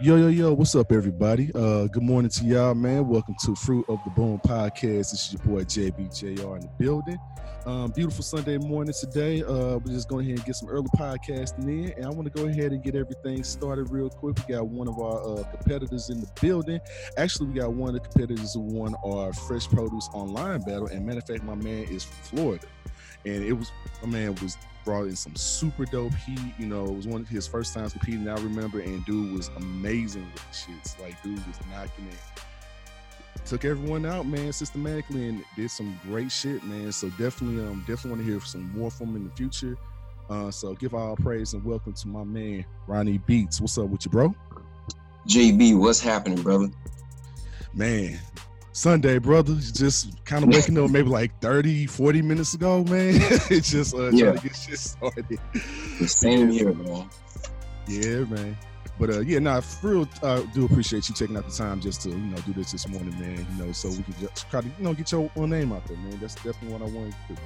Yo, yo, yo, what's up, everybody? Uh, good morning to y'all, man. Welcome to Fruit of the Boom podcast. This is your boy JBJR in the building. Um, beautiful Sunday morning today. Uh, we're just going ahead and get some early podcasting in, and I want to go ahead and get everything started real quick. We got one of our uh, competitors in the building. Actually, we got one of the competitors who won our Fresh Produce Online battle, and matter of fact, my man is from Florida, and it was my man was brought in some super dope heat. You know, it was one of his first times competing. I remember, and dude was amazing with the shits. Like, dude was knocking it. Took everyone out, man, systematically, and did some great shit, man. So definitely, um, definitely want to hear some more from him in the future. Uh, so give all praise and welcome to my man Ronnie Beatz. What's up with you, bro? JB, what's happening, brother? Man, Sunday, brother. Just kind of waking up maybe like 30, 40 minutes ago, man. it's just uh, yeah. trying to get shit started. The same here, man. Yeah, man. But uh, yeah, nah, for real, uh, do appreciate you taking out the time just to you know do this this morning, man. You know, so we can just try to you know get your own name out there, man. That's definitely what I wanted to do.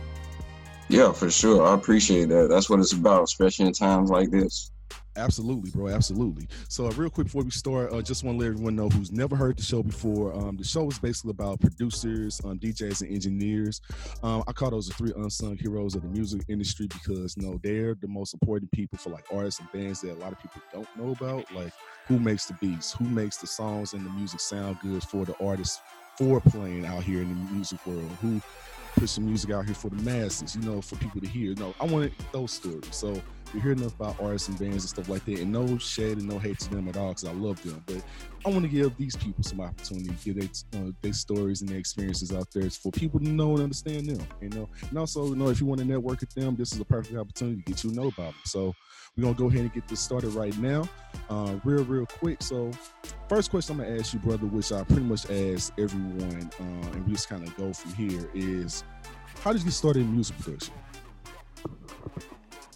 Yeah, for sure. I appreciate that. That's what it's about, especially in times like this. Absolutely, bro. Absolutely. So, uh, real quick before we start, uh, just want to let everyone know who's never heard the show before. Um, the show is basically about producers, um, DJs, and engineers. Um, I call those the three unsung heroes of the music industry because, you know, they're the most important people for like artists and bands that a lot of people don't know about. Like, who makes the beats, who makes the songs and the music sound good for the artists for playing out here in the music world, who puts some music out here for the masses, you know, for people to hear. No, I want those stories. So you hear enough about artists and bands and stuff like that, and no shade and no hate to them at all because I love them. But I want to give these people some opportunity, give their, uh, their stories and their experiences out there for people to know and understand them. You know, and also you know if you want to network with them, this is a perfect opportunity to get you to know about them. So we're gonna go ahead and get this started right now, uh, real real quick. So first question I'm gonna ask you, brother, which I pretty much ask everyone, uh, and we just kind of go from here is, how did you get started in music production?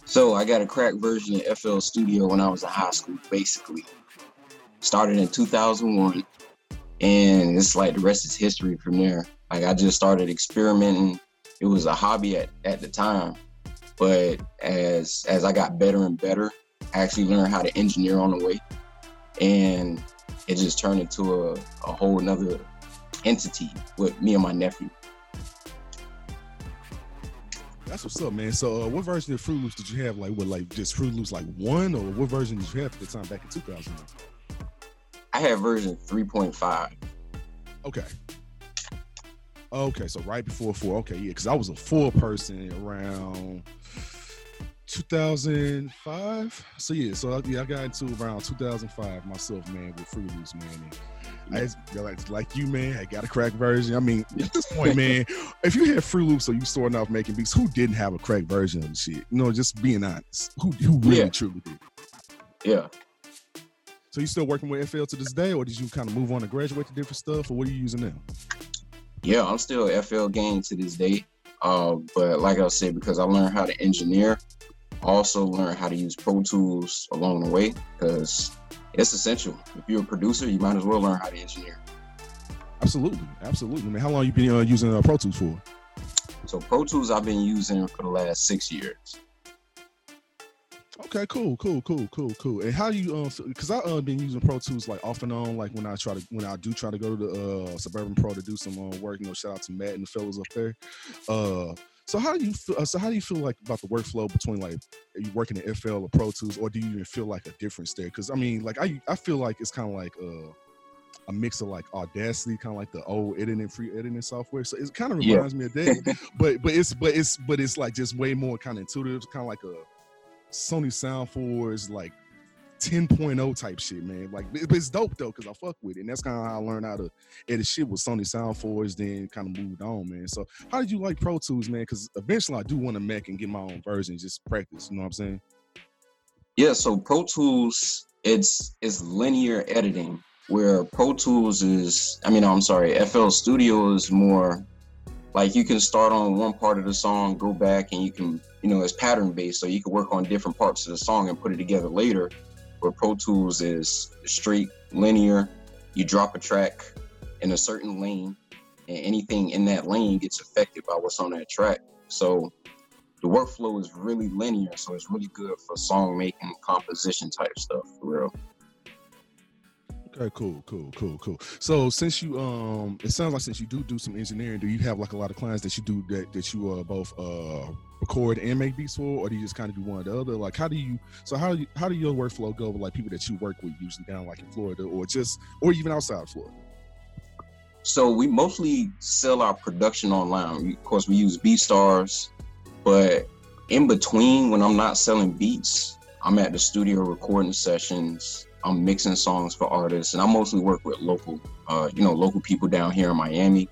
So I got a crack version of FL Studio when I was in high school, basically. Started in 2001, and it's like the rest is history from there. Like I just started experimenting. It was a hobby at, at the time, but as as I got better and better, I actually learned how to engineer on the way, and it just turned into a, a whole another entity with me and my nephew. That's what's up, man. So, uh, what version of Fruit Loops did you have? Like, what, like just Fruit Loops, like one, or what version did you have at the time back in 2000? I had version 3.5. Okay. Okay, so right before four. Okay, yeah, because I was a four person around 2005. So yeah, so yeah, I got into around 2005 myself, man, with Fruit Loops, man. And I just, like, like you, man, I got a crack version. I mean, at this point, man, if you had Fruit Loops or you starting off making beats, who didn't have a crack version of the shit? You know, just being honest. Who, who really yeah. truly did? Yeah. So you still working with FL to this day, or did you kind of move on to graduate to different stuff, or what are you using now? Yeah, I'm still FL game to this day. Uh, but like I said, because I learned how to engineer, also learn how to use Pro Tools along the way because it's essential. If you're a producer, you might as well learn how to engineer. Absolutely, absolutely. Man, how long you been uh, using uh, Pro Tools for? So Pro Tools I've been using for the last six years. Okay, cool, cool, cool, cool, cool. And how do you um because I uh been using Pro Tools like off and on, like when I try to when I do try to go to the uh Suburban Pro to do some uh, work, you know, shout out to Matt and the fellas up there. Uh so how do you feel? Uh, so how do you feel like about the workflow between like are you working in FL or Pro Tools, or do you even feel like a difference there? Because I mean, like I I feel like it's kind of like uh, a mix of like Audacity, kind of like the old editing free editing software. So it kind of reminds yeah. me of that, but but it's but it's but it's like just way more kind of intuitive, kind of like a Sony Sound Soundforce like 10.0 type shit, man. Like it's dope though, cause I fuck with it. And that's kind of how I learned how to edit shit with Sony Sound Forge, then kind of moved on, man. So how did you like Pro Tools, man? Cause eventually I do want to make and get my own version, just practice. You know what I'm saying? Yeah, so Pro Tools, it's it's linear editing, where Pro Tools is, I mean, I'm sorry, FL Studio is more like you can start on one part of the song, go back, and you can, you know, it's pattern based, so you can work on different parts of the song and put it together later where Pro Tools is straight linear. You drop a track in a certain lane, and anything in that lane gets affected by what's on that track. So the workflow is really linear, so it's really good for song making, composition type stuff for real. Okay, cool, cool, cool, cool. So since you um, it sounds like since you do do some engineering, do you have like a lot of clients that you do that that you uh both uh record and make beats for, or do you just kind of do one or the other? Like, how do you? So how do you, how do your workflow go with like people that you work with usually down like in Florida or just or even outside of Florida? So we mostly sell our production online. of course, we use BeatStars, but in between, when I'm not selling beats, I'm at the studio recording sessions. I'm mixing songs for artists, and I mostly work with local, uh, you know, local people down here in Miami.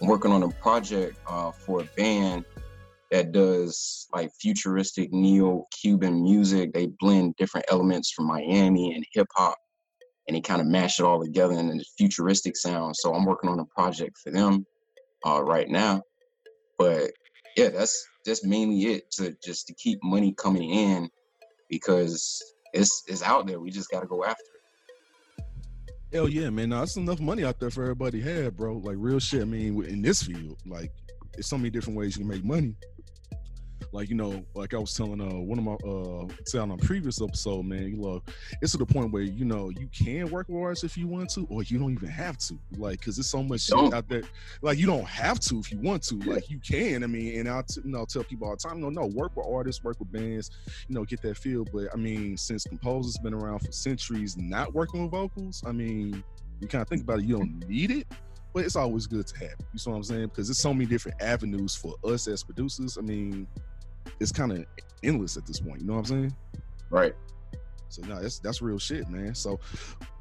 I'm working on a project uh, for a band that does like futuristic neo-Cuban music. They blend different elements from Miami and hip hop, and they kind of mash it all together in a futuristic sound. So I'm working on a project for them uh, right now. But yeah, that's that's mainly it to just to keep money coming in because it's it's out there. We just got to go after it. Hell yeah, man! Now, that's enough money out there for everybody to bro. Like real shit. I mean, in this field, like, there's so many different ways you can make money like you know, like I was telling uh one of my uh saying on previous episode, man, you love it's to the point where you know you can work with artists if you want to, or you don't even have to, like because there's so much shit out there. Like you don't have to if you want to, like you can. I mean, and I you know tell people all the time, no, no, work with artists, work with bands, you know, get that feel. But I mean, since composers been around for centuries, not working with vocals, I mean, you kind of think about it, you don't need it but it's always good to have. You know what I'm saying? Because there's so many different avenues for us as producers. I mean, it's kind of endless at this point. You know what I'm saying? Right. So no, that's that's real shit, man. So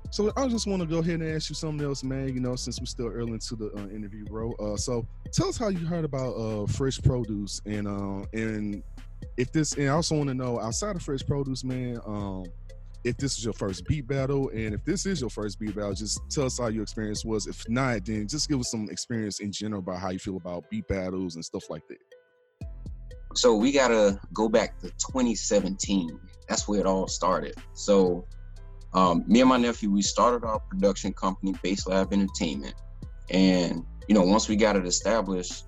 so I just want to go ahead and ask you something else, man. You know, since we're still early into the uh, interview, bro. Uh, so tell us how you heard about uh, fresh produce and uh, and if this and I also want to know outside of fresh produce, man. Um, if this is your first beat battle, and if this is your first beat battle, just tell us how your experience was. If not, then just give us some experience in general about how you feel about beat battles and stuff like that. So we gotta go back to 2017. That's where it all started. So um, me and my nephew, we started our production company, Bass Lab Entertainment, and you know, once we got it established,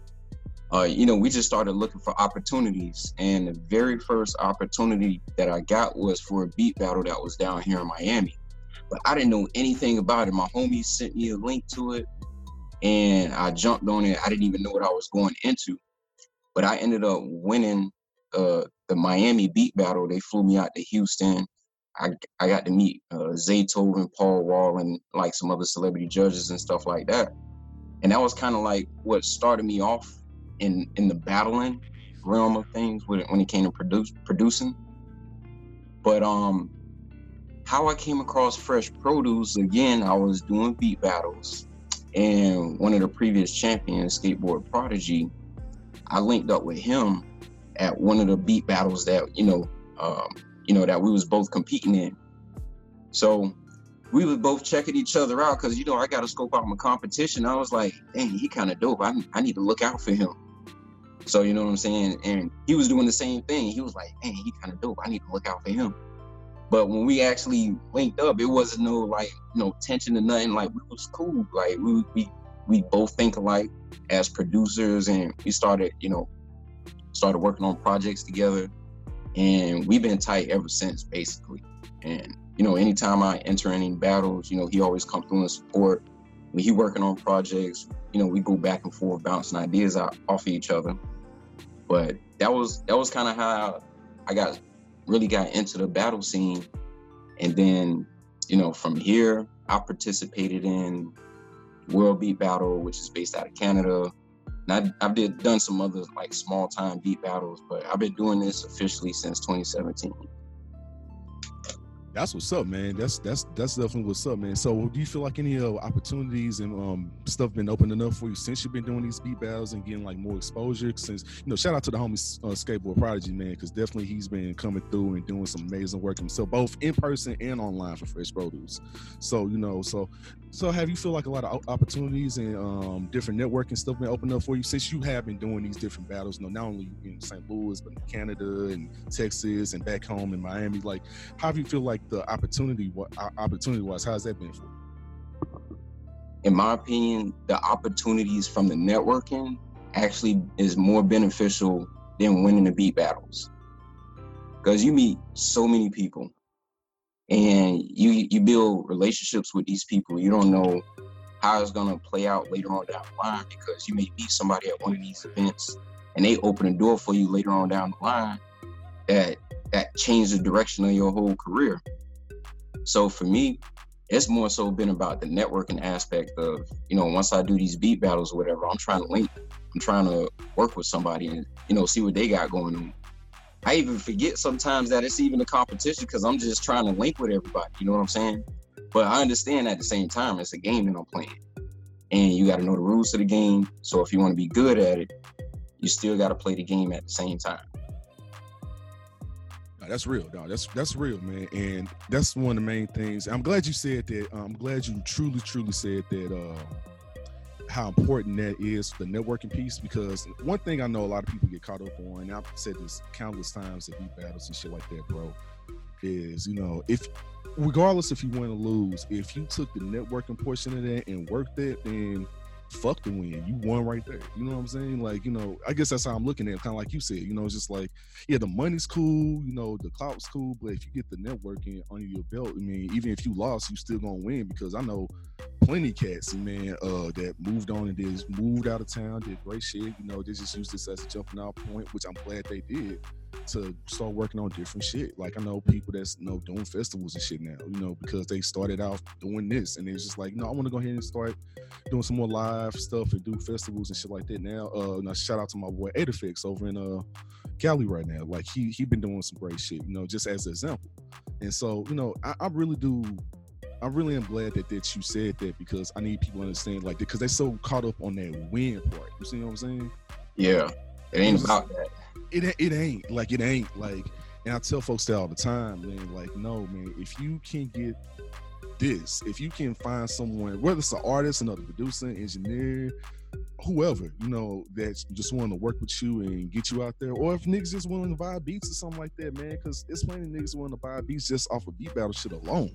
uh, you know, we just started looking for opportunities. And the very first opportunity that I got was for a beat battle that was down here in Miami. But I didn't know anything about it. My homie sent me a link to it, and I jumped on it. I didn't even know what I was going into. But I ended up winning uh, the Miami beat battle. They flew me out to Houston. I, I got to meet uh, Zaytoven, Paul Wall, and like some other celebrity judges and stuff like that. And that was kind of like what started me off in in the battling realm of things when it, when it came to produce, producing. But um, how I came across Fresh Produce again, I was doing beat battles, and one of the previous champions, Skateboard Prodigy, I linked up with him at one of the beat battles that you know, um, you know that we was both competing in. So we was both checking each other out because you know I got to scope out my competition. I was like, dang, he kind of dope. I I need to look out for him. So you know what I'm saying? And he was doing the same thing. He was like, dang, he kind of dope. I need to look out for him. But when we actually linked up, it wasn't no like no tension or nothing. Like we was cool. Like we we we both think alike as producers and we started, you know, started working on projects together. And we've been tight ever since, basically. And, you know, anytime I enter any battles, you know, he always comes through and support. When he working on projects, you know, we go back and forth bouncing ideas off of each other. But that was that was kind of how I got really got into the battle scene. And then, you know, from here, I participated in World Beat Battle, which is based out of Canada. And I, have did done some other like small time beat battles, but I've been doing this officially since 2017. That's what's up, man. That's that's that's definitely what's up, man. So, do you feel like any uh, opportunities and um, stuff been opening up for you since you've been doing these beat battles and getting like more exposure? Since you know, shout out to the homie uh, skateboard prodigy, man, because definitely he's been coming through and doing some amazing work himself, both in person and online for Fresh Produce. So, you know, so so have you feel like a lot of opportunities and um, different networking stuff been opened up for you since you have been doing these different battles? You know, not only in St. Louis, but in Canada and Texas and back home in Miami. Like, how do you feel like the opportunity opportunity wise how's that been for you in my opinion the opportunities from the networking actually is more beneficial than winning the beat battles because you meet so many people and you you build relationships with these people. You don't know how it's gonna play out later on down the line because you may meet somebody at one of these events and they open a door for you later on down the line that that change the direction of your whole career. So for me, it's more so been about the networking aspect of, you know, once I do these beat battles or whatever, I'm trying to link, I'm trying to work with somebody and, you know, see what they got going on. I even forget sometimes that it's even a competition because I'm just trying to link with everybody. You know what I'm saying? But I understand at the same time it's a game that I'm playing. And you got to know the rules of the game. So if you want to be good at it, you still got to play the game at the same time. That's real. No, that's that's real, man. And that's one of the main things. I'm glad you said that. I'm glad you truly, truly said that. Uh, how important that is the networking piece because one thing I know a lot of people get caught up on, and I've said this countless times at these battles and shit like that, bro, is you know if regardless if you win or lose, if you took the networking portion of that and worked it, then fuck the win. You won right there. You know what I'm saying? Like, you know, I guess that's how I'm looking at it. Kind of like you said, you know, it's just like, yeah, the money's cool, you know, the clout's cool, but if you get the networking under your belt, I mean, even if you lost, you still gonna win because I know plenty cats, man, uh, that moved on and did moved out of town, did great shit. You know, they just used this as a jumping out point, which I'm glad they did to start working on different shit. Like I know people that's you know doing festivals and shit now, you know, because they started out doing this and it's just like, no, I want to go ahead and start doing some more live stuff and do festivals and shit like that now. Uh now shout out to my boy Edifix over in uh Cali right now. Like he he been doing some great shit, you know, just as an example. And so, you know, I, I really do I really am glad that, that you said that because I need people to understand like because they're so caught up on that win part. You see what I'm saying? Yeah. It ain't about that it it ain't like it ain't like and I tell folks that all the time, man. Like, no, man. If you can get this, if you can find someone, whether it's an artist, another producer, engineer, whoever, you know, that just want to work with you and get you out there, or if niggas just willing to buy beats or something like that, man. Because it's plenty niggas willing to buy beats just off of beat battle shit alone.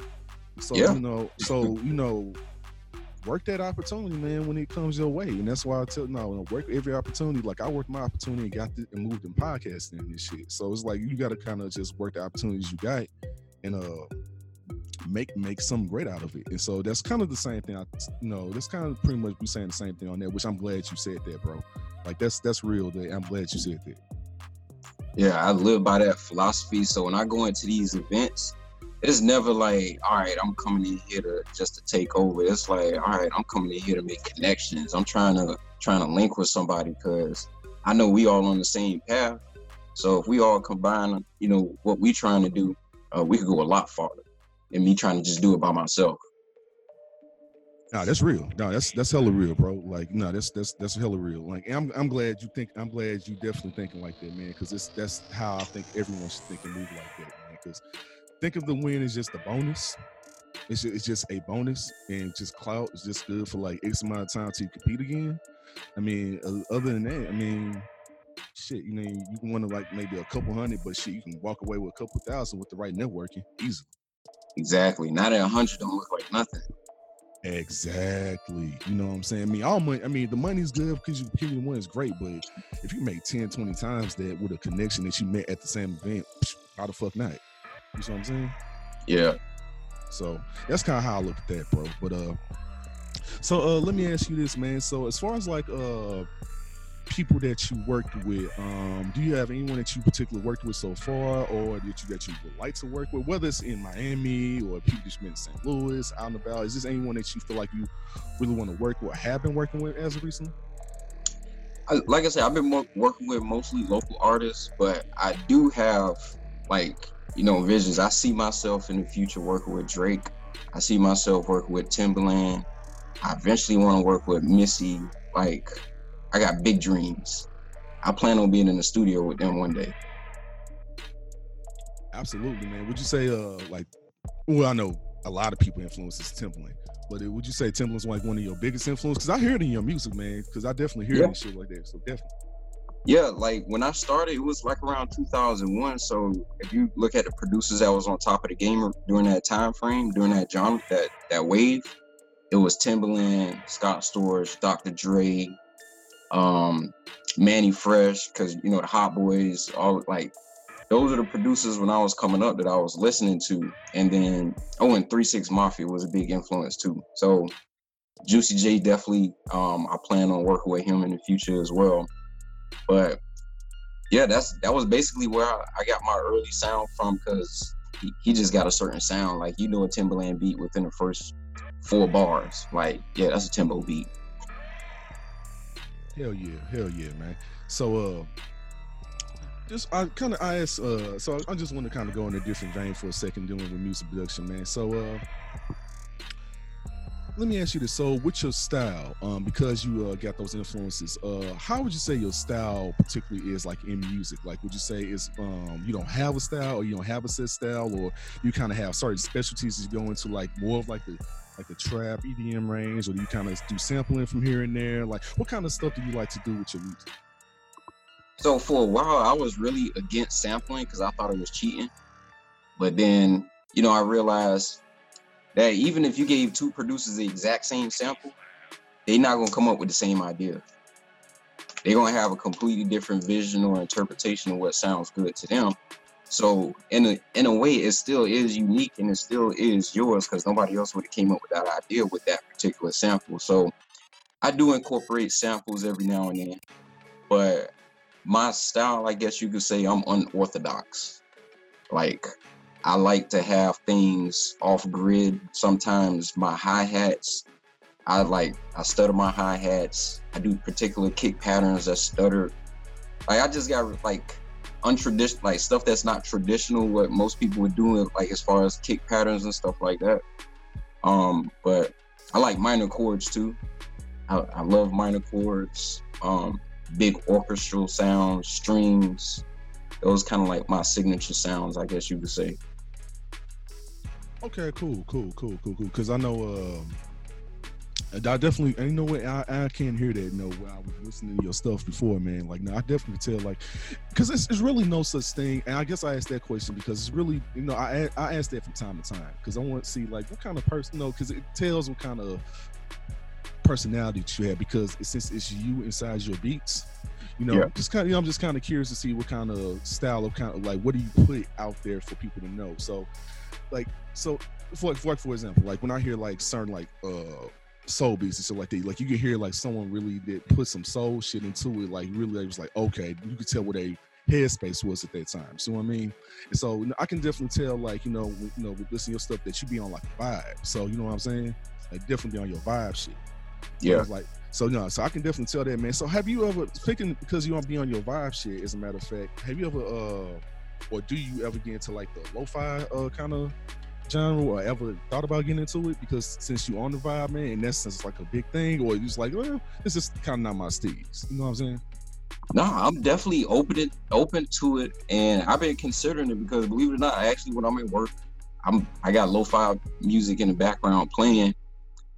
So yeah. you know, so you know, work that opportunity, man, when it comes your way. And that's why I tell no, work every opportunity. Like I worked my opportunity and got and moved in podcasting and this shit. So it's like you gotta kind of just work the opportunities you got and uh make make something great out of it. And so that's kind of the same thing. I you know, that's kind of pretty much we saying the same thing on that, which I'm glad you said that, bro. Like that's that's real. That I'm glad you said that. Yeah, I live by that philosophy. So when I go into these events, it's never like, all right, I'm coming in here to just to take over. It's like, all right, I'm coming in here to make connections. I'm trying to trying to link with somebody because I know we all on the same path. So if we all combine, you know, what we trying to do, uh, we could go a lot farther than me trying to just do it by myself. No, that's real. No, that's that's hella real, bro. Like, no, that's that's that's hella real. Like, I'm I'm glad you think I'm glad you definitely thinking like that, man. Because that's how I think everyone should think and move like that, man. Because think of the win as just a bonus. It's just, it's just a bonus, and just clout is just good for like X amount of time to compete again. I mean, uh, other than that, I mean, shit, you know, you can win like maybe a couple hundred, but shit, you can walk away with a couple thousand with the right networking easily. Exactly. Not at a hundred don't look like nothing. Exactly. You know what I'm saying? I mean, all money, I mean, the money's good because you the one is great, but if you make 10, 20 times that with a connection that you met at the same event, how the fuck not? You see what I'm saying? Yeah. So that's kind of how I look at that, bro. But uh, so uh, let me ask you this, man. So as far as like uh people that you worked with, um, do you have anyone that you particularly worked with so far, or that you that you would like to work with, whether it's in Miami or people that in St. Louis, out and about? Is this anyone that you feel like you really want to work with, or have been working with as of recently? I, like I said, I've been working with mostly local artists, but I do have like you know, visions. I see myself in the future working with Drake. I see myself working with Timbaland. I eventually want to work with Missy. Like, I got big dreams. I plan on being in the studio with them one day. Absolutely, man. Would you say, uh, like, well, I know a lot of people influences Timbaland, but would you say Timbaland's like one of your biggest influences? Because I hear it in your music, man. Because I definitely hear yeah. it shit like that. So definitely yeah, like when I started, it was like around 2001. So if you look at the producers that was on top of the game during that time frame, during that genre, that that wave, it was Timbaland, Scott Storch, Dr. Dre, um, Mannie Fresh, because you know the Hot Boys, all like those are the producers when I was coming up that I was listening to. And then oh, and Three Six Mafia was a big influence too. So Juicy J definitely um I plan on working with him in the future as well. But yeah, that's that was basically where I, I got my early sound from because he, he just got a certain sound. Like you know a Timbaland beat within the first four bars. Like, yeah, that's a Timbo beat. Hell yeah, hell yeah, man. So uh just I kind of I asked uh so I just want to kind of go in a different vein for a second dealing with music production, man. So uh let me ask you this. So, with your style, um, because you uh, got those influences, uh, how would you say your style particularly is like in music? Like, would you say is um, you don't have a style, or you don't have a set style, or you kind of have certain specialties you go into, like more of like the like the trap EDM range, or do you kind of do sampling from here and there? Like, what kind of stuff do you like to do with your music? So for a while, I was really against sampling because I thought it was cheating. But then, you know, I realized that even if you gave two producers the exact same sample, they're not gonna come up with the same idea. They're gonna have a completely different vision or interpretation of what sounds good to them. So in a in a way, it still is unique and it still is yours because nobody else would have came up with that idea with that particular sample. So I do incorporate samples every now and then, but my style, I guess you could say, I'm unorthodox. Like I like to have things off grid. Sometimes my hi hats, I like I stutter my hi hats. I do particular kick patterns that stutter. Like I just got like untraditional, like stuff that's not traditional. What most people would do, like as far as kick patterns and stuff like that. Um, but I like minor chords too. I, I love minor chords. Um, big orchestral sounds, strings. Those kind of like my signature sounds, I guess you could say. Okay, cool, cool, cool, cool, cool. Because I know, um, I definitely, you know what, I, I can't hear that. Know, I was listening to your stuff before, man. Like, no, I definitely tell, like, because it's, it's really no such thing. And I guess I asked that question because it's really, you know, I I ask that from time to time because I want to see like what kind of person, you know, because it tells what kind of personality that you have. Because since it's you inside your beats, you know, yeah. just kind of, you know, I'm just kind of curious to see what kind of style of kind of like what do you put out there for people to know. So, like so for for for example, like when I hear like certain like uh soul beats and stuff like that, like you can hear like someone really did put some soul shit into it, like really it was like okay, you could tell what they headspace was at that time. See what I mean? And so I can definitely tell, like you know, you know, with listening to your stuff that you be on like a vibe. So you know what I'm saying? Like definitely on your vibe shit. Yeah. So like so you know, so I can definitely tell that man. So have you ever thinking because you want to be on your vibe shit? As a matter of fact, have you ever uh or do you ever get into like the lo-fi uh kind of genre or ever thought about getting into it? Because since you on the vibe, man, in essence, it's like a big thing, or you just like, well, this is kind of not my steez. You know what I'm saying? No, I'm definitely open it open to it, and I've been considering it because believe it or not, actually when I'm at work, I'm I got lo-fi music in the background playing,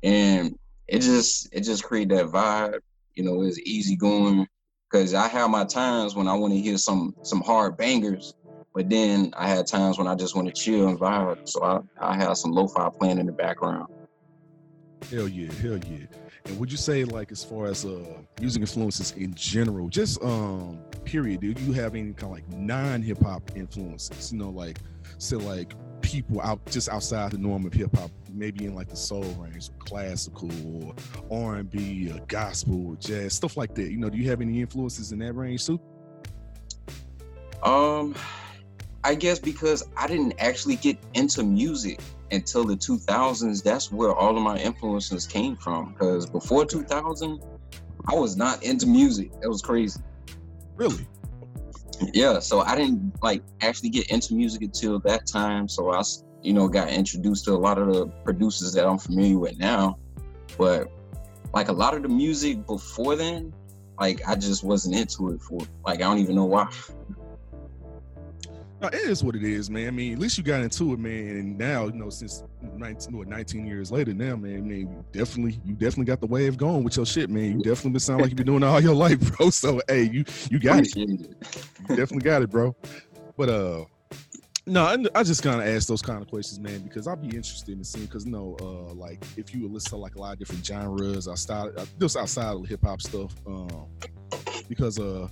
and it just it just create that vibe. You know, it's easy going because I have my times when I want to hear some some hard bangers, but then I had times when I just want to chill and vibe. So I, I have some lo-fi playing in the background. Hell yeah, hell yeah. And would you say like as far as uh music influences in general, just um period, do you have any kind of like non-hip hop influences? You know, like say like people out just outside the norm of hip hop, maybe in like the soul range or classical or R and B or gospel or jazz, stuff like that. You know, do you have any influences in that range too? Um I guess because I didn't actually get into music until the 2000s. That's where all of my influences came from. Because before 2000, I was not into music. That was crazy. Really? Yeah. So I didn't like actually get into music until that time. So I, you know, got introduced to a lot of the producers that I'm familiar with now. But like a lot of the music before then, like I just wasn't into it for like I don't even know why. No, it is what it is, man. I mean, at least you got into it, man. And now, you know, since 19, what, 19 years later now, man, I mean, you definitely, you definitely got the wave going with your shit, man. You definitely been sound like you've been doing it all your life, bro. So, hey, you, you got it. You definitely got it, bro. But, uh, no, I, I just kind of ask those kind of questions, man, because I'd be interested in seeing, because, you know, uh, like if you listen to like a lot of different genres, I started uh, just outside of hip hop stuff, um, because uh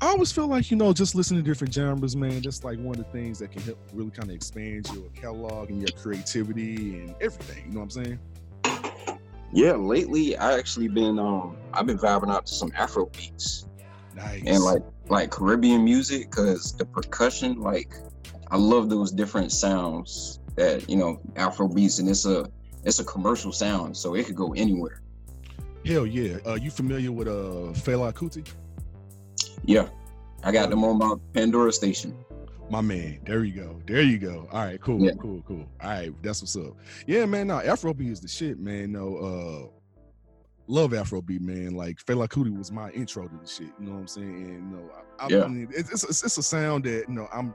I always feel like you know just listening to different genres, man. That's like one of the things that can help really kind of expand your catalog and your creativity and everything. You know what I'm saying? Yeah, lately I actually been um I've been vibing out to some Afro beats. Nice. And like like Caribbean music because the percussion, like I love those different sounds that you know Afro beats, and it's a it's a commercial sound, so it could go anywhere. Hell yeah! Uh, you familiar with uh Fela Kuti? Yeah, I got them on my Pandora station. My man, there you go, there you go. All right, cool, yeah. cool, cool. All right, that's what's up. Yeah, man. Now Afrobeat is the shit, man. No, uh, love Afrobeat, man. Like Fela Kuti was my intro to the shit. You know what I'm saying? And you know, I, I yeah. mean, it's, it's, it's a sound that you know I'm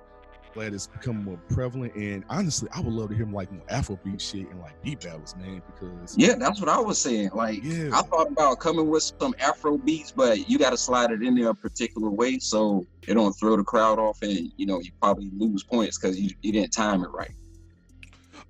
glad it's becoming more prevalent. And honestly, I would love to hear like more Afrobeat shit and like beat battles, man. Because yeah, that's what I was saying. Like, yeah. I thought about coming with some Afro beats, but you got to slide it in there a particular way so it don't throw the crowd off, and you know you probably lose points because you, you didn't time it right.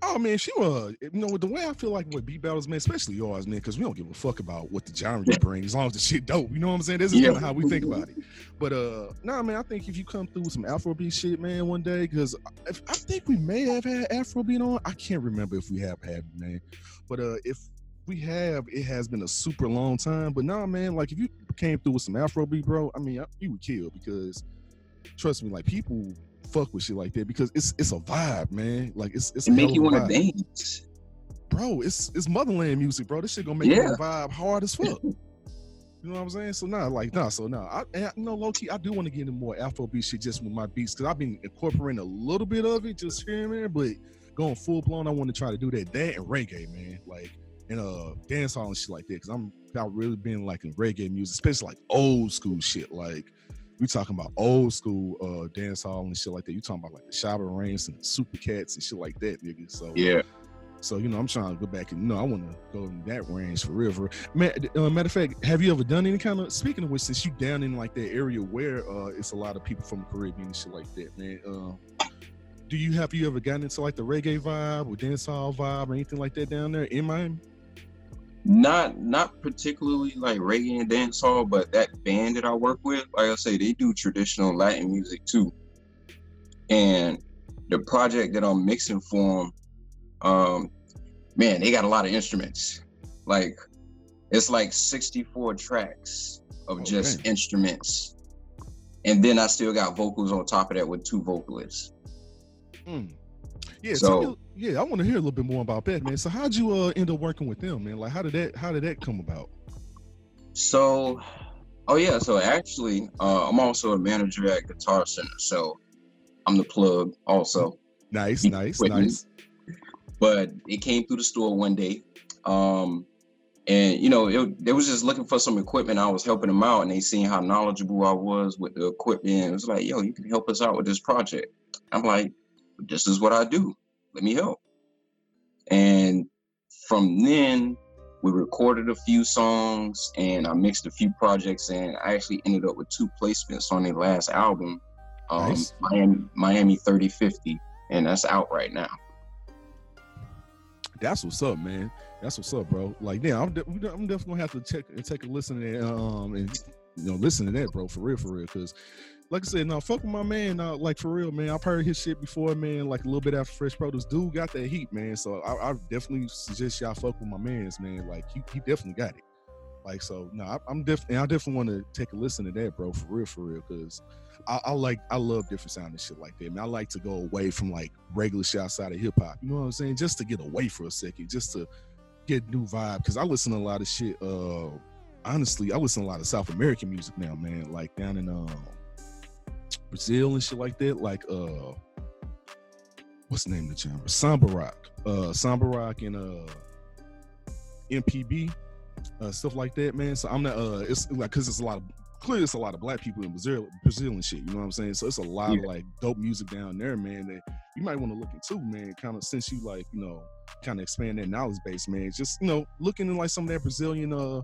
Oh man, she was. You know, the way I feel like with beat battles, man, especially yours, man, because we don't give a fuck about what the genre you bring, as long as the shit dope. You know what I'm saying? This is yeah. how we think about it. But uh, nah, man, I think if you come through with some Afrobeat shit, man, one day, because I, I, think we may have had Afrobeat on. I can't remember if we have had, man. But uh, if we have, it has been a super long time. But nah, man, like if you came through with some Afrobeat, bro, I mean, you would kill because trust me, like people fuck with shit like that because it's it's a vibe, man. Like it's it's it make you want to dance, bro. It's it's motherland music, bro. This shit gonna make yeah. you vibe hard as fuck. You know what I'm saying? So now, nah, like, nah, so nah, I, you know, low key, I do want to get into more Afrobeat shit just with my beats because I've been incorporating a little bit of it just here and there, but going full blown, I want to try to do that. That and reggae, man, like, and uh, dance hall and shit like that. Because I'm, I've really been like in reggae music, especially like old school shit, like we talking about old school uh dance hall and shit like that. You talking about like the Shabba Ranks and the Super Cats and shit like that, nigga. So yeah. So you know, I'm trying to go back and you know, I want to go in that range for real. For man, uh, matter of fact, have you ever done any kind of speaking of which, since you down in like that area where uh it's a lot of people from the Caribbean and shit like that, man. Uh, do you have you ever gotten into like the reggae vibe or dancehall vibe or anything like that down there in Miami? Not not particularly like reggae and dancehall, but that band that I work with, like I say, they do traditional Latin music too. And the project that I'm mixing for them, um, man, they got a lot of instruments. Like it's like 64 tracks of okay. just instruments. And then I still got vocals on top of that with two vocalists. Mm. Yeah, so yeah, I want to hear a little bit more about that, man. So how'd you uh, end up working with them, man? Like how did that how did that come about? So, oh yeah, so actually, uh, I'm also a manager at Guitar Center, so I'm the plug also. Nice, nice, nice. But it came through the store one day, um, and you know, it, they was just looking for some equipment. I was helping them out, and they seen how knowledgeable I was with the equipment. It was like, yo, you can help us out with this project. I'm like, this is what I do. Let me help. And from then, we recorded a few songs and I mixed a few projects and I actually ended up with two placements on their last album, um, nice. Miami, Miami 3050, and that's out right now. That's what's up, man. That's what's up, bro. Like, yeah, I'm, de- I'm definitely gonna have to check and take a listen to that, um, and you know, listen to that, bro, for real, for real, because like I said, now fuck with my man. Now, like for real, man. I've heard his shit before, man. Like a little bit after Fresh Produce, dude got that heat, man. So I, I definitely suggest y'all fuck with my man's, man. Like he, he definitely got it. Like so, no, I, am definitely, I definitely want to take a listen to that, bro, for real, for real, because I, I, like, I love different sound and shit like that. Man, I like to go away from like regular shit outside of hip hop. You know what I'm saying? Just to get away for a second, just to get new vibe. Because I listen to a lot of shit. Uh, honestly, I listen to a lot of South American music now, man. Like down in um Brazil and shit like that. Like uh what's the name of the genre? Samba rock. Uh Samba rock and uh MPB, uh stuff like that, man. So I'm not uh it's like cause it's a lot of clearly it's a lot of black people in Brazil Brazil and shit, you know what I'm saying? So it's a lot yeah. of like dope music down there, man, that you might want to look into, man. Kind of since you like, you know, kind of expand that knowledge base, man. Just, you know, looking in like some of that Brazilian uh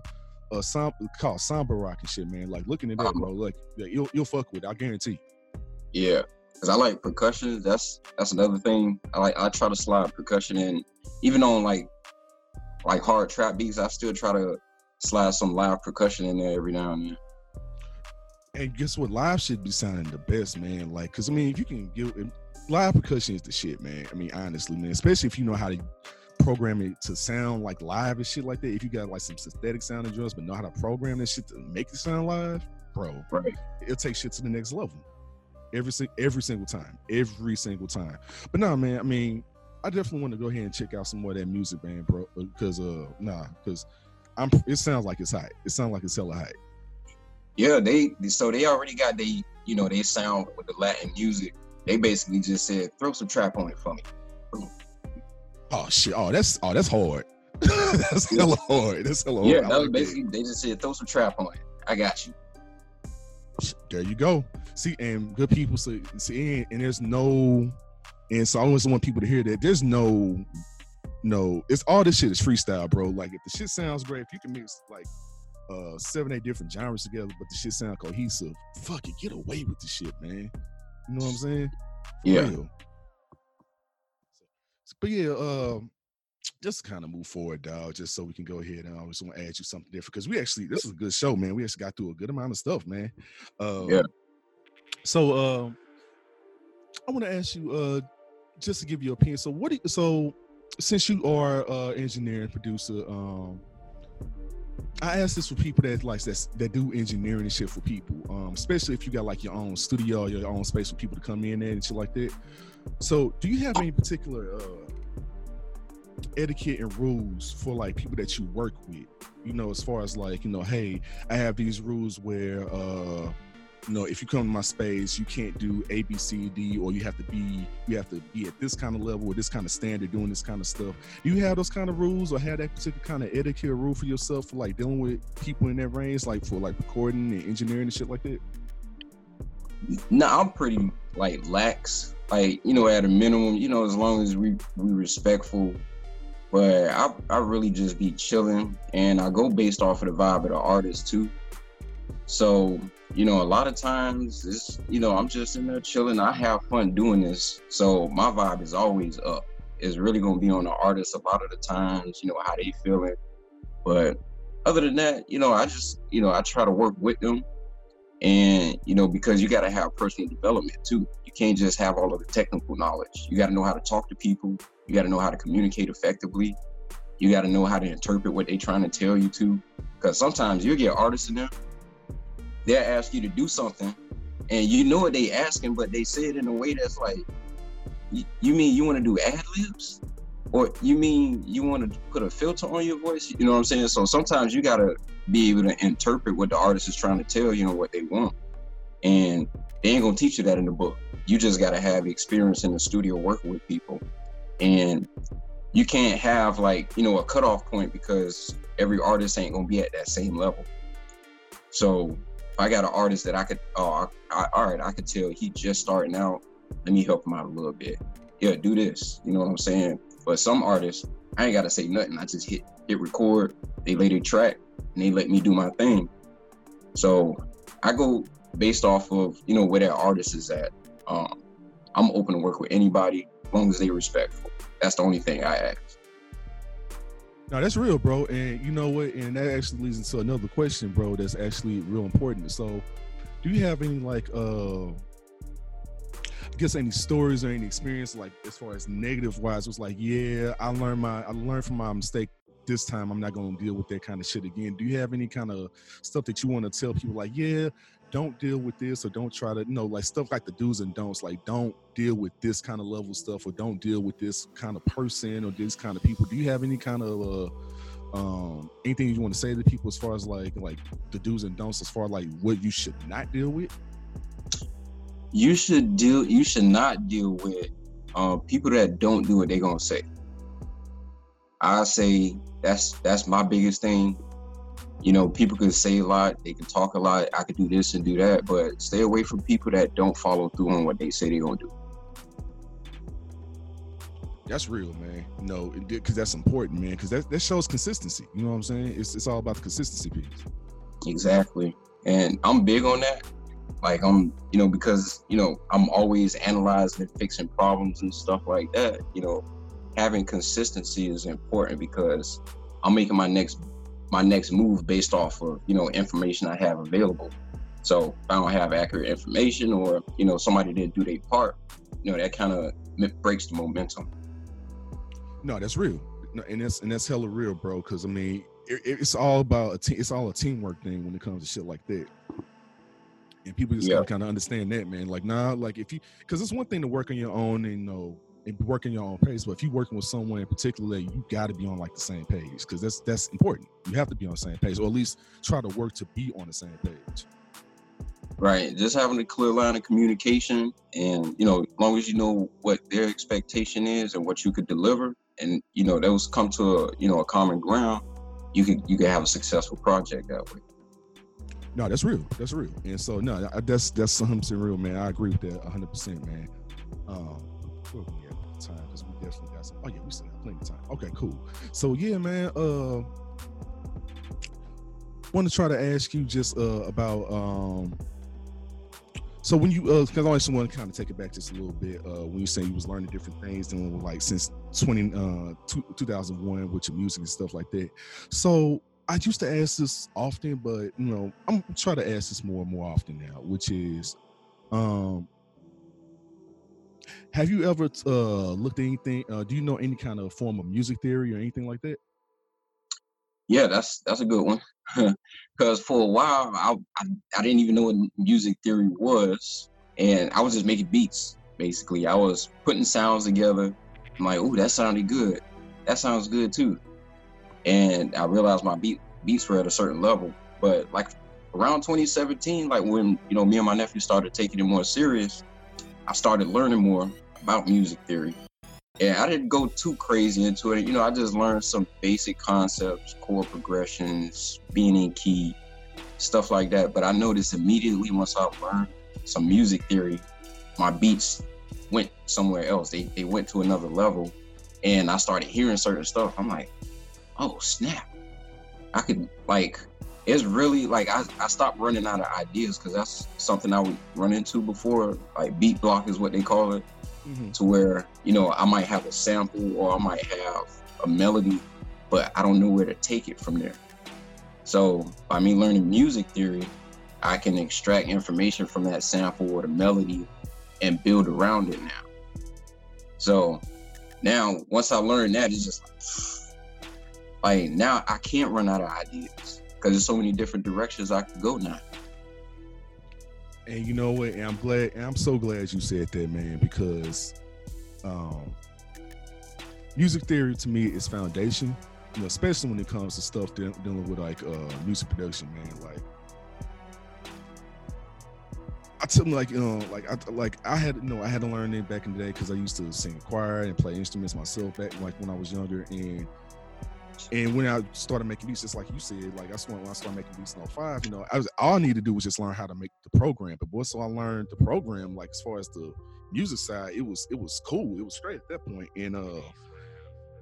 uh samba called samba rock and shit, man. Like looking at that, uh-huh. bro. Like you'll you'll fuck with it, I guarantee. Yeah, because I like percussion. That's that's another thing. I like I try to slide percussion in, even on like like hard trap beats. I still try to slide some live percussion in there every now and then. and guess what? Live should be sounding the best, man. Like, cause I mean, if you can give live percussion is the shit, man. I mean, honestly, man. Especially if you know how to program it to sound like live and shit like that. If you got like some synthetic sounding drums, but know how to program this shit to make it sound live, bro, right? It'll take shit to the next level. Every every single time, every single time. But nah, man. I mean, I definitely want to go ahead and check out some more of that music, man, bro. Because uh, nah, because I'm. It sounds like it's hot. It sounds like it's hella hot. Yeah, they so they already got they you know they sound with the Latin music. They basically just said throw some trap on it for me. Oh shit! Oh that's oh that's hard. that's hella hard. That's hella hard. Yeah, that was basically they just said throw some trap on it. I got you. There you go. See, and good people see, see and, and there's no, and so I always want people to hear that there's no, no, it's all this shit is freestyle, bro. Like if the shit sounds great, if you can mix like uh seven, eight different genres together, but the shit sound cohesive, fuck it, get away with the shit, man. You know what I'm saying? For yeah. Real. But yeah, uh, just kind of move forward, dog, just so we can go ahead and I always want to add you something different because we actually this is a good show, man. We actually got through a good amount of stuff, man. Uh, yeah. So uh, I want to ask you, uh, just to give you opinion. So what? Do you, so since you are uh, engineer and producer, um, I ask this for people that like that that do engineering and shit for people, um, especially if you got like your own studio, your own space for people to come in there and shit like that. So, do you have any particular uh, etiquette and rules for like people that you work with? You know, as far as like you know, hey, I have these rules where uh, you know, if you come to my space, you can't do A, B, C, D, or you have to be you have to be at this kind of level or this kind of standard doing this kind of stuff. Do you have those kind of rules or have that particular kind of etiquette rule for yourself for like dealing with people in that range, like for like recording and engineering and shit like that? No, I'm pretty like lax. Like, you know, at a minimum, you know, as long as we we respectful. But I I really just be chilling and I go based off of the vibe of the artist too. So, you know, a lot of times it's, you know, I'm just in there chilling. I have fun doing this. So my vibe is always up. It's really gonna be on the artist a lot of the times, you know, how they feeling. But other than that, you know, I just, you know, I try to work with them. And, you know, because you gotta have personal development too. You can't just have all of the technical knowledge. You gotta know how to talk to people. You gotta know how to communicate effectively. You gotta know how to interpret what they're trying to tell you to. Because sometimes you get artists in there they'll ask you to do something and you know what they asking, but they say it in a way that's like, you mean you want to do ad libs? Or you mean you want to put a filter on your voice? You know what I'm saying? So sometimes you got to be able to interpret what the artist is trying to tell you know what they want. And they ain't going to teach you that in the book. You just got to have experience in the studio working with people. And you can't have like, you know, a cutoff point because every artist ain't going to be at that same level. So I got an artist that I could, oh, I, all right, I could tell he just starting out. Let me help him out a little bit. Yeah, do this. You know what I'm saying? But some artists, I ain't gotta say nothing. I just hit hit record. They lay their track and they let me do my thing. So I go based off of you know where that artist is at. Um, I'm open to work with anybody as long as they respectful. That's the only thing I ask. No, that's real, bro. And you know what? And that actually leads into another question, bro. That's actually real important. So, do you have any like uh I guess any stories or any experience like as far as negative wise was like, yeah, I learned my I learned from my mistake this time I'm not gonna deal with that kind of shit again. Do you have any kind of stuff that you want to tell people like, yeah, don't deal with this or don't try to you know like stuff like the do's and don'ts like don't deal with this kind of level stuff or don't deal with this kind of person or this kind of people. Do you have any kind of uh um anything you want to say to people as far as like like the do's and don'ts as far as like what you should not deal with? You should deal you should not deal with um people that don't do what they're gonna say. I say that's that's my biggest thing you know, people can say a lot, they can talk a lot, I could do this and do that, but stay away from people that don't follow through on what they say they're gonna do. That's real, man. No, because that's important, man. Because that, that shows consistency. You know what I'm saying? It's it's all about the consistency piece. Exactly, and I'm big on that. Like I'm, you know, because you know I'm always analyzing and fixing problems and stuff like that. You know, having consistency is important because I'm making my next my next move based off of you know information I have available. So if I don't have accurate information or, you know, somebody didn't do their part, you know, that kind of breaks the momentum. No, that's real. No, and that's and that's hella real, bro. Cause I mean, it, it's all about a team. It's all a teamwork thing when it comes to shit like that. And people just yeah. gotta kind of understand that, man. Like, nah, like if you, because it's one thing to work on your own and you know and working your own pace. But if you're working with someone in particular, you got to be on like the same page because that's that's important. You have to be on the same page, or at least try to work to be on the same page. Right. Just having a clear line of communication, and you know, as long as you know what their expectation is and what you could deliver, and you know, those come to a you know a common ground, you could you could have a successful project that way. No, that's real. That's real. And so no, that's that's something real, man. I agree with that 100, percent man. Um, time because we definitely got some. Oh yeah, we still have plenty of time. Okay, cool. So yeah, man. Uh, want to try to ask you just uh about um. So when you, uh, because I just want to kind of take it back just a little bit. Uh, when you say you was learning different things, with like since twenty uh two, 2001 with your music and stuff like that. So I used to ask this often, but you know, I'm trying to ask this more and more often now, which is, um, have you ever uh, looked at anything? Uh, do you know any kind of form of music theory or anything like that? Yeah, that's that's a good one. Because for a while, I, I, I didn't even know what music theory was, and I was just making beats. Basically, I was putting sounds together. I'm like, "Ooh, that sounded good. That sounds good too." And I realized my beat beats were at a certain level. But like around 2017, like when you know me and my nephew started taking it more serious, I started learning more about music theory. And I didn't go too crazy into it. You know, I just learned some basic concepts, chord progressions, being in key, stuff like that. But I noticed immediately once I learned some music theory, my beats went somewhere else. They they went to another level. And I started hearing certain stuff. I'm like, oh snap. I could like it's really like I, I stopped running out of ideas because that's something I would run into before. Like beat block is what they call it, mm-hmm. to where you know I might have a sample or I might have a melody, but I don't know where to take it from there. So by me learning music theory, I can extract information from that sample or the melody and build around it now. So now once I learned that, it's just like, like now I can't run out of ideas because there's so many different directions I could go now. And you know what? I'm glad. I'm so glad you said that, man, because um, music theory to me is foundation. You know, especially when it comes to stuff dealing with like uh, music production, man. Like, I took like you know, like I like I had you know I had to learn it back in the day because I used to sing choir and play instruments myself back like when I was younger and and when I started making beats, just like you said, like that's when I started making beats in 05, you know, I was all I needed to do was just learn how to make the program. But once I learned the program, like as far as the music side, it was it was cool. It was great at that point. And uh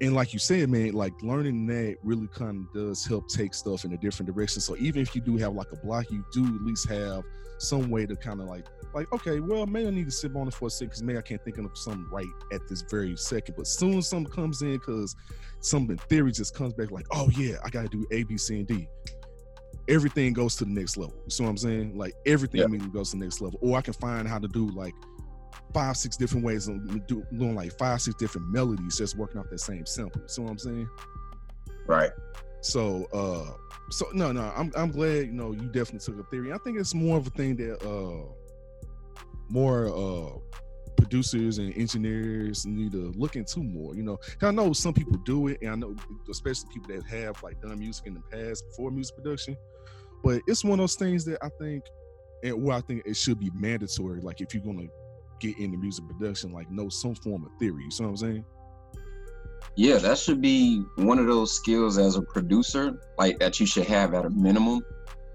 and like you said, man, like learning that really kind of does help take stuff in a different direction. So even if you do have like a block, you do at least have some way to kind of like, like, okay, well, maybe I need to sit on it for a second because maybe I can't think of something right at this very second. But soon something comes in because something theory just comes back like, oh yeah, I got to do A, B, C, and D. Everything goes to the next level. You see what I'm saying? Like everything yeah. immediately goes to the next level. Or I can find how to do like five, six different ways of doing like five, six different melodies, just working off that same sample. See what I'm saying? Right. So, uh, so no, no, I'm I'm glad you know you definitely took a theory. I think it's more of a thing that uh, more uh producers and engineers need to look into more. You know, I know some people do it, and I know especially people that have like done music in the past before music production. But it's one of those things that I think, and where I think it should be mandatory. Like if you're gonna get into music production, like know some form of theory. You see what I'm saying? Yeah, that should be one of those skills as a producer, like that you should have at a minimum.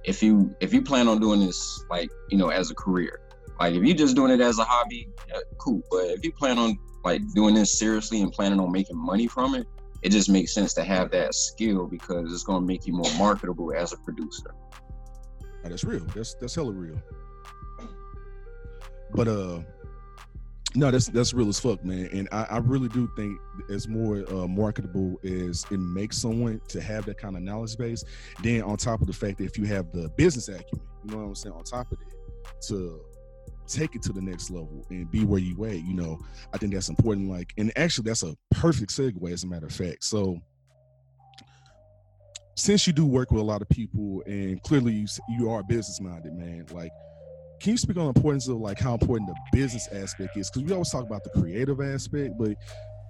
If you if you plan on doing this, like you know, as a career, like if you're just doing it as a hobby, yeah, cool. But if you plan on like doing this seriously and planning on making money from it, it just makes sense to have that skill because it's going to make you more marketable as a producer. That's real. That's that's hella real. But uh, No, that's that's real as fuck, man. And I, I really do think it's more uh, marketable is it makes someone to have that kind of knowledge base. Then on top of the fact that if you have the business acumen, you know what I'm saying, on top of that, to take it to the next level and be where you at, you know, I think that's important. Like, and actually, that's a perfect segue, as a matter of fact. So, since you do work with a lot of people, and clearly you, you are business minded, man, like can you speak on the importance of like how important the business aspect is? Because we always talk about the creative aspect, but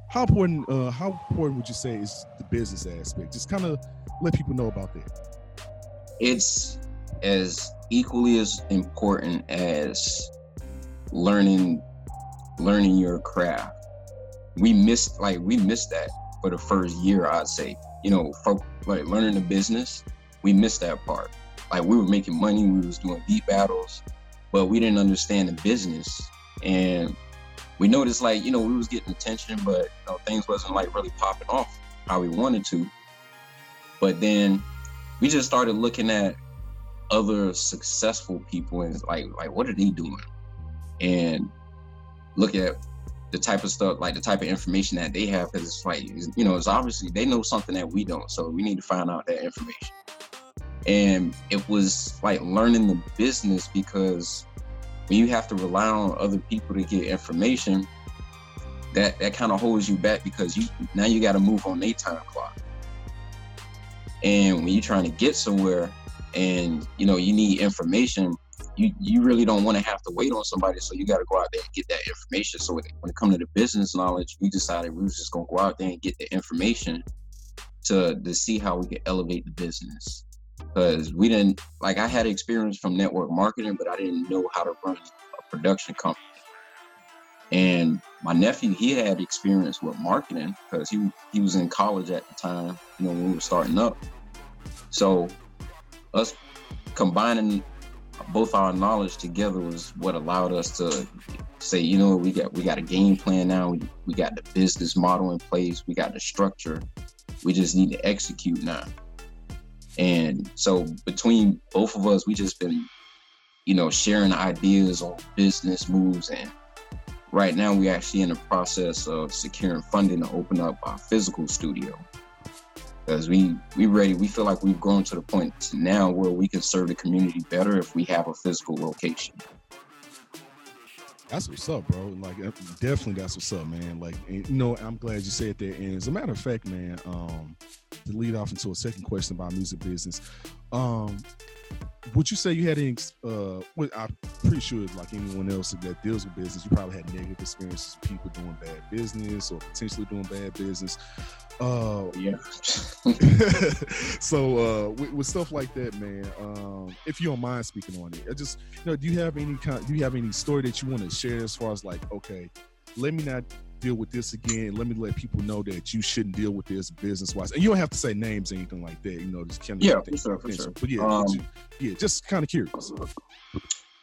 how important uh, how important would you say is the business aspect? Just kind of let people know about that. It's as equally as important as learning learning your craft. We missed like we missed that for the first year, I'd say. You know, for like learning the business, we missed that part. Like we were making money, we was doing beat battles, but we didn't understand the business. And we noticed like, you know, we was getting attention, but you know, things wasn't like really popping off how we wanted to. But then we just started looking at other successful people and like like what are they doing? And look at the type of stuff, like the type of information that they have, because it's like, you know, it's obviously they know something that we don't. So we need to find out that information and it was like learning the business because when you have to rely on other people to get information that that kind of holds you back because you now you got to move on their time clock. And when you're trying to get somewhere and you know you need information you you really don't want to have to wait on somebody so you got to go out there and get that information. So when it comes to the business knowledge we decided we was just going to go out there and get the information to to see how we can elevate the business because we didn't like I had experience from network marketing, but I didn't know how to run a production company. And my nephew, he had experience with marketing because he he was in college at the time, you know, when we were starting up. So us combining both our knowledge together was what allowed us to say, you know, we got we got a game plan now. We, we got the business model in place. We got the structure. We just need to execute now. And so between both of us, we just been, you know, sharing ideas on business moves. And right now we're actually in the process of securing funding to open up our physical studio. Because we we ready, we feel like we've grown to the point now where we can serve the community better if we have a physical location. That's what's up, bro. Like definitely that's what's up, man. Like you know, I'm glad you said that. And as a matter of fact, man, um, to lead off into a second question about music business, um, would you say you had any uh well, i'm pretty sure like anyone else that deals with business you probably had negative experiences with people doing bad business or potentially doing bad business. Uh yeah. So uh with, with, stuff like that man um if you don't mind speaking on it i just you know do you have any kind do you have any story that you want to share as far as like okay let me not deal with this again. Let me let people know that you shouldn't deal with this business wise. And you don't have to say names or anything like that. You know, just kind of yeah, for sure, for sure. But yeah, um, yeah, just kind of curious.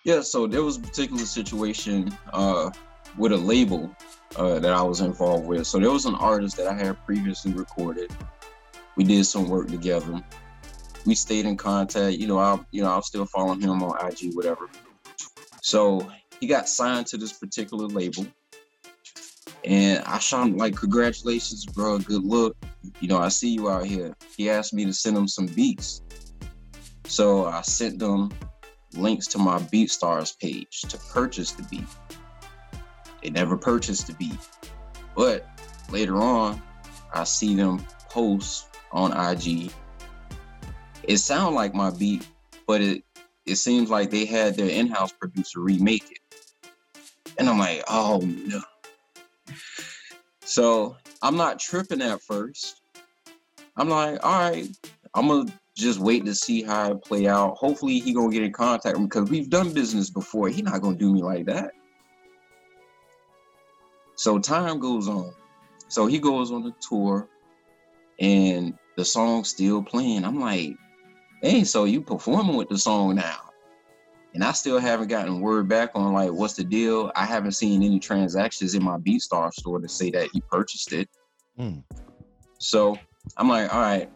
Yeah, so there was a particular situation uh, with a label uh, that I was involved with. So there was an artist that I had previously recorded. We did some work together. We stayed in contact. You know, I you know I was still following him on IG, whatever. So he got signed to this particular label and I shot him like, congratulations, bro. Good look. You know, I see you out here. He asked me to send him some beats. So I sent them links to my BeatStars page to purchase the beat. They never purchased the beat. But later on, I see them post on IG. It sounds like my beat, but it it seems like they had their in-house producer remake it. And I'm like, oh no. So I'm not tripping at first. I'm like, all right, I'm gonna just wait to see how it play out. Hopefully he gonna get in contact because we've done business before. He not gonna do me like that. So time goes on. So he goes on the tour and the song's still playing. I'm like, hey, so you performing with the song now? And I still haven't gotten word back on like what's the deal. I haven't seen any transactions in my BeatStar store to say that he purchased it. Mm. So I'm like, all right,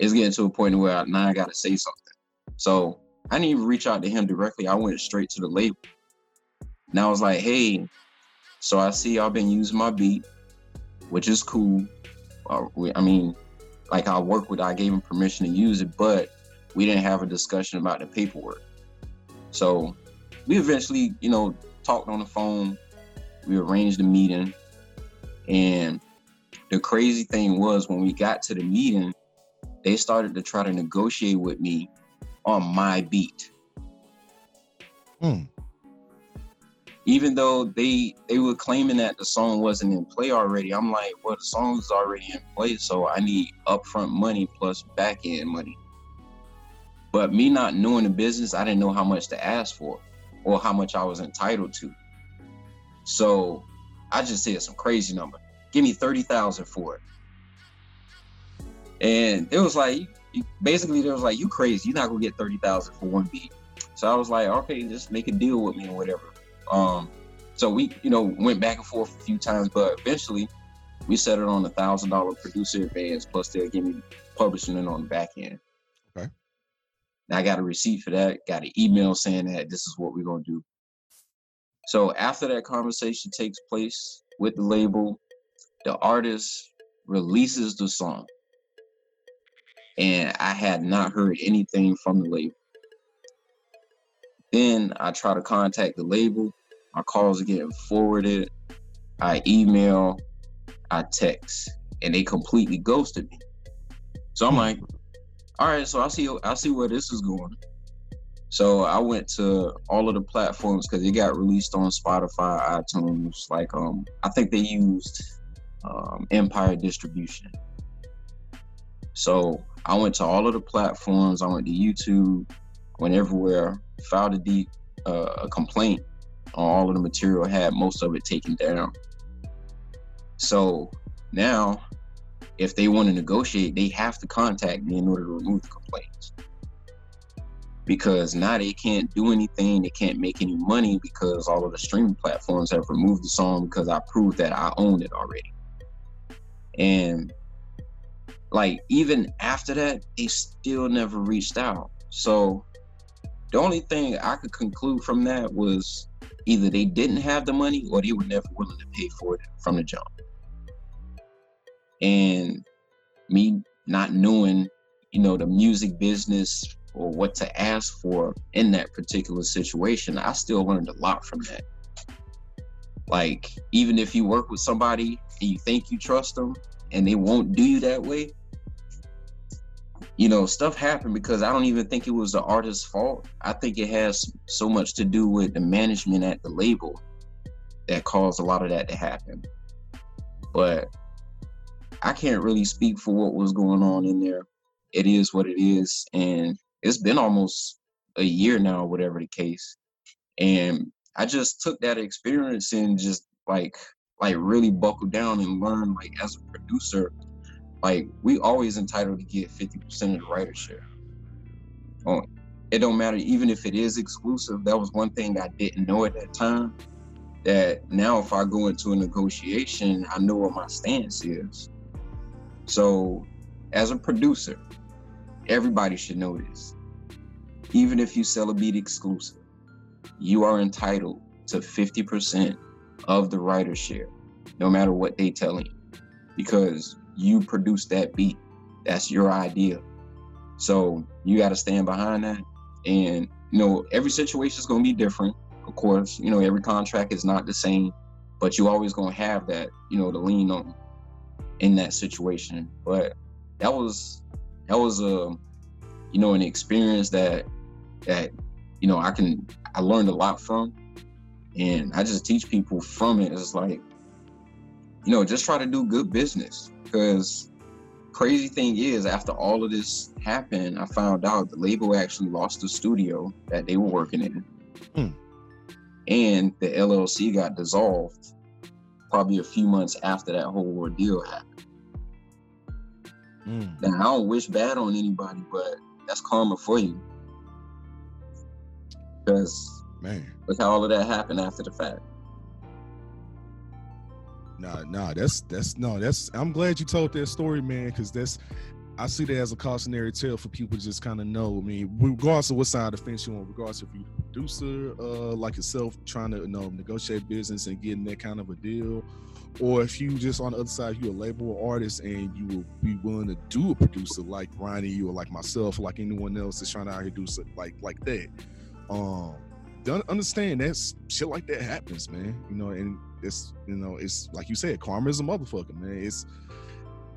it's getting to a point where I, now I got to say something. So I didn't even reach out to him directly. I went straight to the label. And I was like, hey, So I see y'all been using my beat, which is cool. Uh, I mean, like I work with, I gave him permission to use it, but we didn't have a discussion about the paperwork. So we eventually, you know, talked on the phone. We arranged a meeting, and the crazy thing was when we got to the meeting, they started to try to negotiate with me on my beat. Hmm. Even though they they were claiming that the song wasn't in play already, I'm like, well, the song is already in play, so I need upfront money plus back end money. But me not knowing the business, I didn't know how much to ask for or how much I was entitled to. So I just said some crazy number. Give me 30,000 for it. And it was like, basically, it was like, you crazy. You're not going to get 30,000 for one beat. So I was like, okay, just make a deal with me or whatever. Um, so we, you know, went back and forth a few times, but eventually we settled on a thousand dollar producer advance plus they'll give me publishing it on the back end. I got a receipt for that, got an email saying that this is what we're gonna do. So after that conversation takes place with the label, the artist releases the song. And I had not heard anything from the label. Then I try to contact the label. My calls are getting forwarded. I email, I text, and they completely ghosted me. So I'm hmm. like, all right, so I see I see where this is going. So I went to all of the platforms because it got released on Spotify, iTunes. Like um, I think they used um, Empire Distribution. So I went to all of the platforms. I went to YouTube, went everywhere, filed a deep uh, a complaint on all of the material. Had most of it taken down. So now, if they want to negotiate, they have to contact me in order to remove the complaints. Because now they can't do anything, they can't make any money because all of the streaming platforms have removed the song because I proved that I own it already. And like even after that, they still never reached out. So the only thing I could conclude from that was either they didn't have the money or they were never willing to pay for it from the jump. And me not knowing, you know, the music business or what to ask for in that particular situation, I still learned a lot from that. Like, even if you work with somebody and you think you trust them and they won't do you that way, you know, stuff happened because I don't even think it was the artist's fault. I think it has so much to do with the management at the label that caused a lot of that to happen. But I can't really speak for what was going on in there. It is what it is. And it's been almost a year now, whatever the case. And I just took that experience and just like like really buckled down and learned like as a producer like we always entitled to get 50% of the writer share. Oh, it don't matter even if it is exclusive. That was one thing I didn't know at that time. That now if I go into a negotiation, I know what my stance is. So as a producer, everybody should know this. Even if you sell a beat exclusive, you are entitled to 50% of the writer share, no matter what they tell you. Because you produced that beat. That's your idea. So you got to stand behind that. And, you know, every situation is going to be different. Of course, you know, every contract is not the same, but you always going to have that, you know, to lean on in that situation. But that was, that was a, you know, an experience that, that, you know, I can, I learned a lot from. And I just teach people from it. It's like, you know, just try to do good business because crazy thing is after all of this happened i found out the label actually lost the studio that they were working in hmm. and the llc got dissolved probably a few months after that whole ordeal happened hmm. now i don't wish bad on anybody but that's karma for you because man look how all of that happened after the fact Nah, nah, that's that's no, that's. I'm glad you told that story, man, because that's I see that as a cautionary tale for people to just kind of know. I mean, regardless of what side of the fence you're on, regardless if you're a producer uh, like yourself trying to you know negotiate business and getting that kind of a deal, or if you just on the other side, you're a label artist and you will be willing to do a producer like Ronnie or like myself, or like anyone else that's trying to out here do something like like that. Um, understand that shit like that happens, man. You know, and it's you know, it's like you said, karma is a motherfucker, man. It's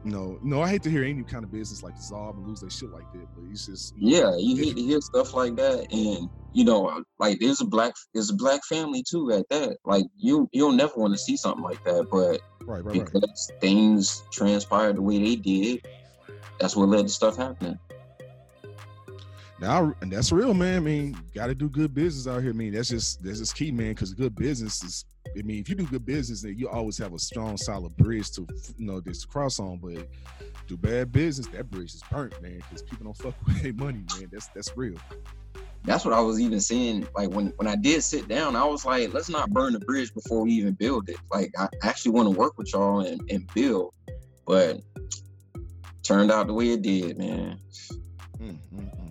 know, no, I hate to hear any kind of business like dissolve and lose their shit like that, but it's just yeah, know, you hate to hear stuff like that, and you know, uh, like there's a black there's a black family too at that. Like you you'll never want to see something like that, but right, right, because right. things transpired the way they did, that's what led to stuff happening. Now, and that's real, man. I mean, got to do good business out here. I mean, that's just that's just key, man. Because good business is, I mean, if you do good business, then you always have a strong, solid bridge to you know this cross on. But do bad business, that bridge is burnt, man. Because people don't fuck with their money, man. That's that's real. That's what I was even saying. Like when when I did sit down, I was like, let's not burn the bridge before we even build it. Like I actually want to work with y'all and, and build, but turned out the way it did, man. Mm-hmm.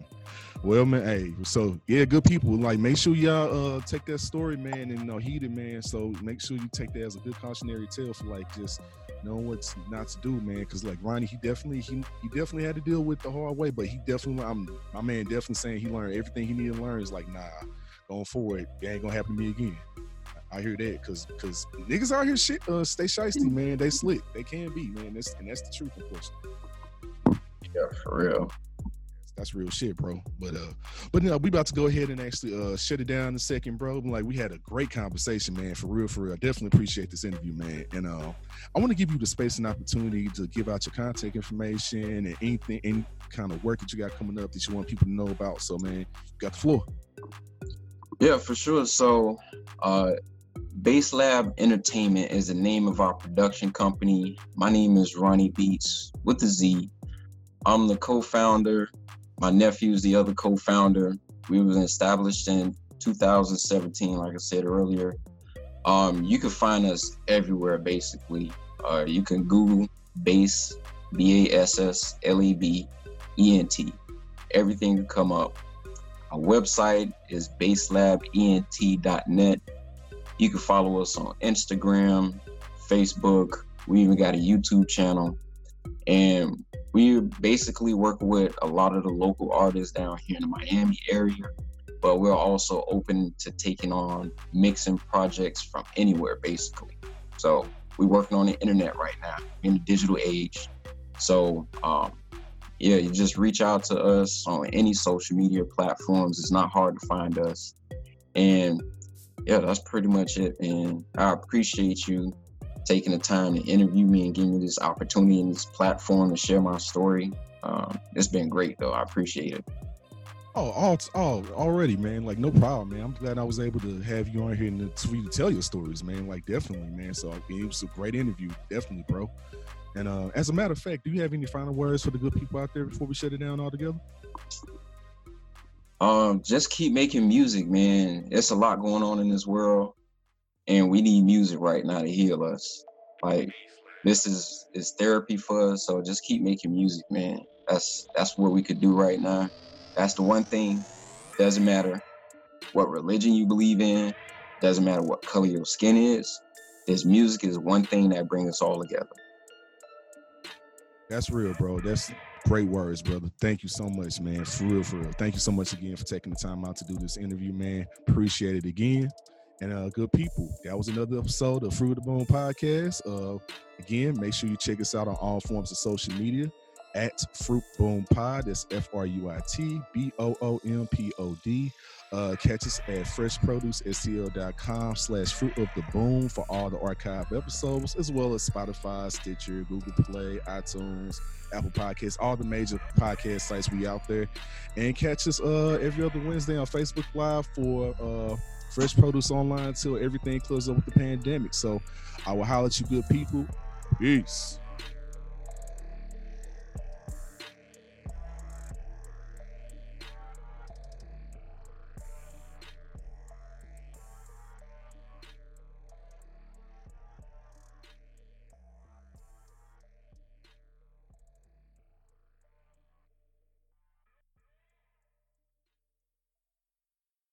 Well, man, hey, so yeah, good people. Like, make sure y'all uh take that story, man, and you know, heed it, man. So make sure you take that as a good cautionary tale for like just knowing what's not to do, man. Because like Ronnie, he definitely he he definitely had to deal with the hard way, but he definitely, I'm my man, definitely saying he learned everything he needed to learn. Is like, nah, going forward, it ain't gonna happen to me again. I hear that because because niggas out here shit uh, stay shisty, man. They slick, they can be, man. That's and that's the truth, unfortunately. Yeah, for real that's real shit, bro. But uh, but know, we about to go ahead and actually uh shut it down in a second, bro. Like we had a great conversation, man. For real, for real. I definitely appreciate this interview, man. And uh, I want to give you the space and opportunity to give out your contact information and anything, any kind of work that you got coming up that you want people to know about. So, man, you got the floor. Yeah, for sure. So, uh, Bass Lab Entertainment is the name of our production company. My name is Ronnie Beatz with the Z. I'm the co-founder my nephew's the other co-founder. We was established in 2017, like I said earlier. Um, you can find us everywhere, basically. Uh, you can Google Bass, B A S S L E B E N T. Everything will come up. Our website is basslabent.net. You can follow us on Instagram, Facebook. We even got a YouTube channel. And we basically work with a lot of the local artists down here in the Miami area, but we're also open to taking on mixing projects from anywhere, basically. So we're working on the internet right now in the digital age. So um, yeah, you just reach out to us on any social media platforms. It's not hard to find us. And yeah, that's pretty much it. And I appreciate you taking the time to interview me and giving me this opportunity and this platform to share my story. Um, it's been great though. I appreciate it. Oh, all, oh, already, man. Like, no problem, man. I'm glad I was able to have you on here and for you to tell your stories, man. Like, definitely, man. So it was a great interview, definitely, bro. And uh, as a matter of fact, do you have any final words for the good people out there before we shut it down altogether? Um, just keep making music, man. It's a lot going on in this world and we need music right now to heal us. Like this is is therapy for us. So just keep making music, man. That's that's what we could do right now. That's the one thing. Doesn't matter what religion you believe in. Doesn't matter what color your skin is. This music is one thing that brings us all together. That's real, bro. That's great words, brother. Thank you so much, man. For real, for real. Thank you so much again for taking the time out to do this interview, man. Appreciate it again and uh, good people. That was another episode of Fruit of the Boom podcast. Uh, again, make sure you check us out on all forms of social media at Fruit Boom Pod. That's F R U I T B O O M P O D. Uh, catch us at freshproducescl.com slash fruit of the boom for all the archive episodes, as well as Spotify, Stitcher, Google Play, iTunes, Apple Podcasts, all the major podcast sites we out there. And catch us uh, every other Wednesday on Facebook Live for uh, fresh produce online until everything closes up with the pandemic. So I will holler at you good people. Peace.